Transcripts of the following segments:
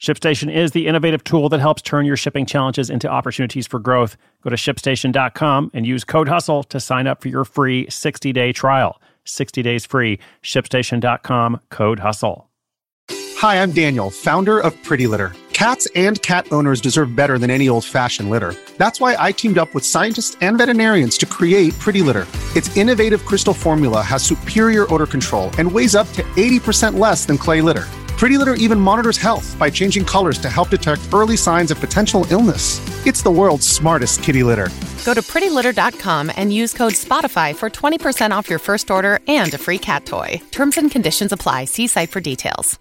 ShipStation is the innovative tool that helps turn your shipping challenges into opportunities for growth. Go to shipstation.com and use code HUSTLE to sign up for your free 60 day trial. 60 days free. ShipStation.com, code HUSTLE. Hi, I'm Daniel, founder of Pretty Litter. Cats and cat owners deserve better than any old fashioned litter. That's why I teamed up with scientists and veterinarians to create Pretty Litter. Its innovative crystal formula has superior odor control and weighs up to 80% less than clay litter. Pretty Litter even monitors health by changing colors to help detect early signs of potential illness. It's the world's smartest kitty litter. Go to prettylitter.com and use code SPOTIFY for 20% off your first order and a free cat toy. Terms and conditions apply. See site for details.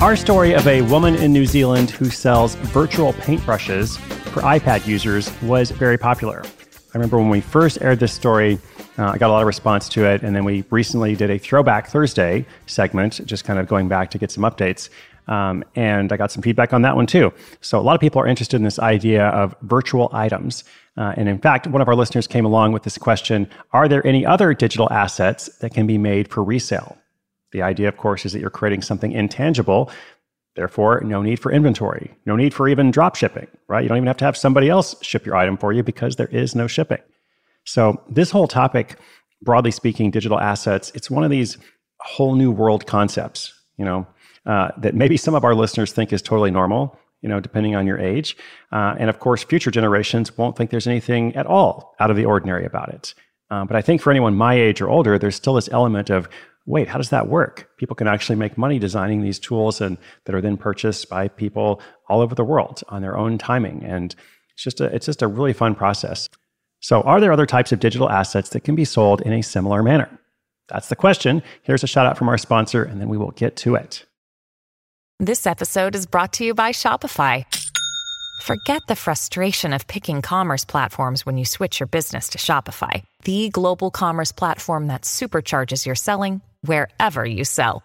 Our story of a woman in New Zealand who sells virtual paintbrushes for iPad users was very popular. I remember when we first aired this story, uh, I got a lot of response to it. And then we recently did a Throwback Thursday segment, just kind of going back to get some updates. Um, and I got some feedback on that one too. So a lot of people are interested in this idea of virtual items. Uh, and in fact, one of our listeners came along with this question Are there any other digital assets that can be made for resale? The idea, of course, is that you're creating something intangible. Therefore, no need for inventory, no need for even drop shipping, right? You don't even have to have somebody else ship your item for you because there is no shipping. So, this whole topic, broadly speaking, digital assets, it's one of these whole new world concepts, you know, uh, that maybe some of our listeners think is totally normal, you know, depending on your age. Uh, and of course, future generations won't think there's anything at all out of the ordinary about it. Uh, but I think for anyone my age or older, there's still this element of, wait, how does that work? People can actually make money designing these tools and that are then purchased by people all over the world on their own timing. And it's just a, it's just a really fun process. So, are there other types of digital assets that can be sold in a similar manner? That's the question. Here's a shout out from our sponsor, and then we will get to it. This episode is brought to you by Shopify. Forget the frustration of picking commerce platforms when you switch your business to Shopify, the global commerce platform that supercharges your selling wherever you sell.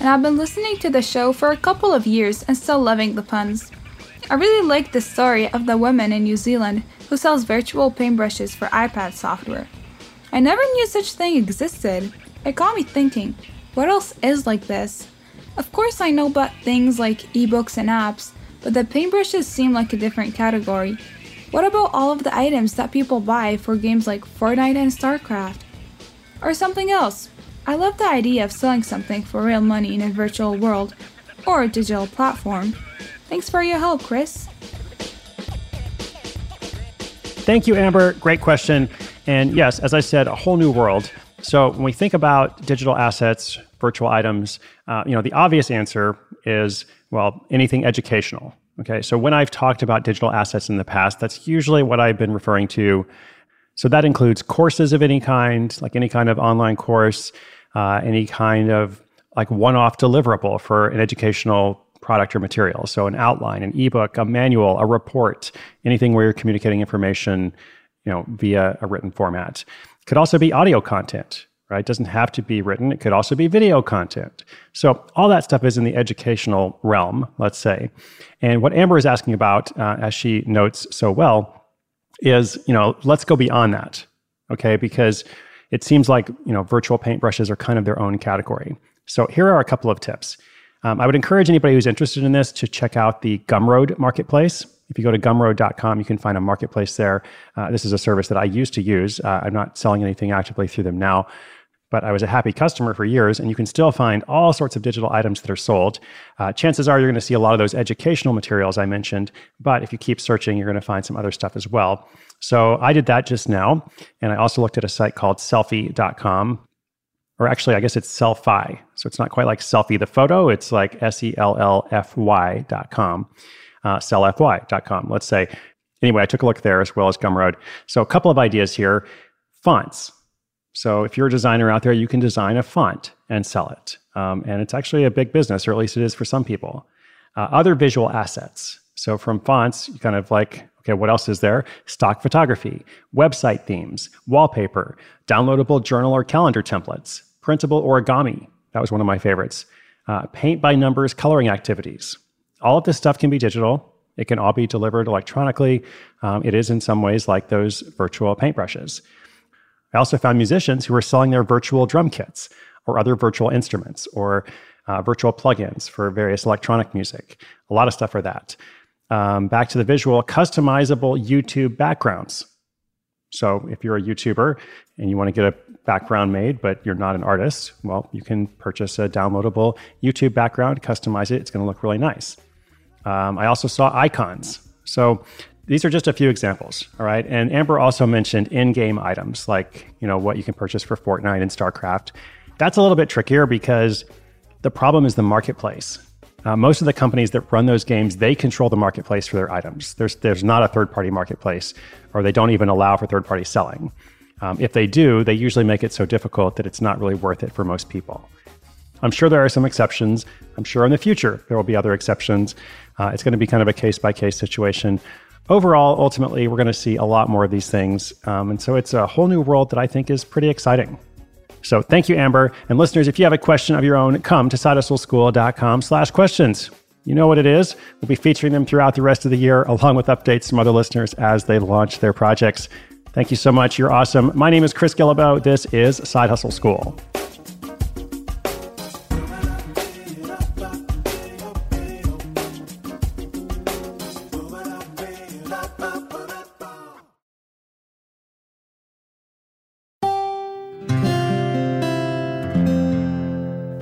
and I've been listening to the show for a couple of years and still loving the puns. I really like the story of the woman in New Zealand who sells virtual paintbrushes for iPad software. I never knew such thing existed. It got me thinking, what else is like this? Of course I know about things like ebooks and apps, but the paintbrushes seem like a different category. What about all of the items that people buy for games like Fortnite and StarCraft? Or something else? I love the idea of selling something for real money in a virtual world or a digital platform. Thanks for your help, Chris. Thank you, Amber. Great question. And yes, as I said, a whole new world. So when we think about digital assets, virtual items, uh, you know, the obvious answer is well, anything educational. Okay, so when I've talked about digital assets in the past, that's usually what I've been referring to. So that includes courses of any kind, like any kind of online course, uh, any kind of like one-off deliverable for an educational product or material. So an outline, an ebook, a manual, a report, anything where you're communicating information, you know, via a written format. Could also be audio content, right? It doesn't have to be written. It could also be video content. So all that stuff is in the educational realm, let's say. And what Amber is asking about, uh, as she notes so well, is you know let's go beyond that, okay? Because it seems like you know virtual paintbrushes are kind of their own category. So here are a couple of tips. Um, I would encourage anybody who's interested in this to check out the Gumroad marketplace. If you go to gumroad.com, you can find a marketplace there. Uh, this is a service that I used to use. Uh, I'm not selling anything actively through them now. but I was a happy customer for years, and you can still find all sorts of digital items that are sold. Uh, chances are you're going to see a lot of those educational materials I mentioned, but if you keep searching, you're going to find some other stuff as well. So I did that just now, and I also looked at a site called sellfy.com. Or actually, I guess it's Sellfy. So it's not quite like selfie the photo, it's like S E L L F Y.com, uh, sellfy.com. Let's say. Anyway, I took a look there as well as Gumroad. So a couple of ideas here fonts so if you're a designer out there, you can design a font and sell it. Um, and it's actually a big business, or at least it is for some people. Uh, other visual assets. So from fonts, you kind of like, okay, what else is there? Stock photography, website themes, wallpaper, downloadable journal or calendar templates, printable origami. That was one of my favorites. Uh, paint by numbers coloring activities. All of this stuff can be digital. It can all be delivered electronically. Um, it is in some ways like those virtual paintbrushes. I also found musicians who were selling their virtual drum kits or other virtual instruments or uh, virtual plugins for various electronic music. A lot of stuff for that. Um, back to the visual, customizable YouTube backgrounds. So if you're a YouTuber and you want to get a background made, but you're not an artist, well, you can purchase a downloadable YouTube background, customize it. It's going to look really nice. Um, I also saw icons. So these are just a few examples, all right? And Amber also mentioned in-game items like, you know, what you can purchase for Fortnite and StarCraft. That's a little bit trickier because the problem is the marketplace. Uh, most of the companies that run those games, they control the marketplace for their items. There's there's not a third party marketplace, or they don't even allow for third party selling. Um, if they do, they usually make it so difficult that it's not really worth it for most people. I'm sure there are some exceptions. I'm sure in the future there will be other exceptions. Uh, it's going to be kind of a case by case situation overall, ultimately, we're going to see a lot more of these things. Um, and so it's a whole new world that I think is pretty exciting. So thank you, Amber. And listeners, if you have a question of your own, come to sidehustleschool.com slash questions. You know what it is. We'll be featuring them throughout the rest of the year, along with updates from other listeners as they launch their projects. Thank you so much. You're awesome. My name is Chris Guillebeau. This is Side Hustle School.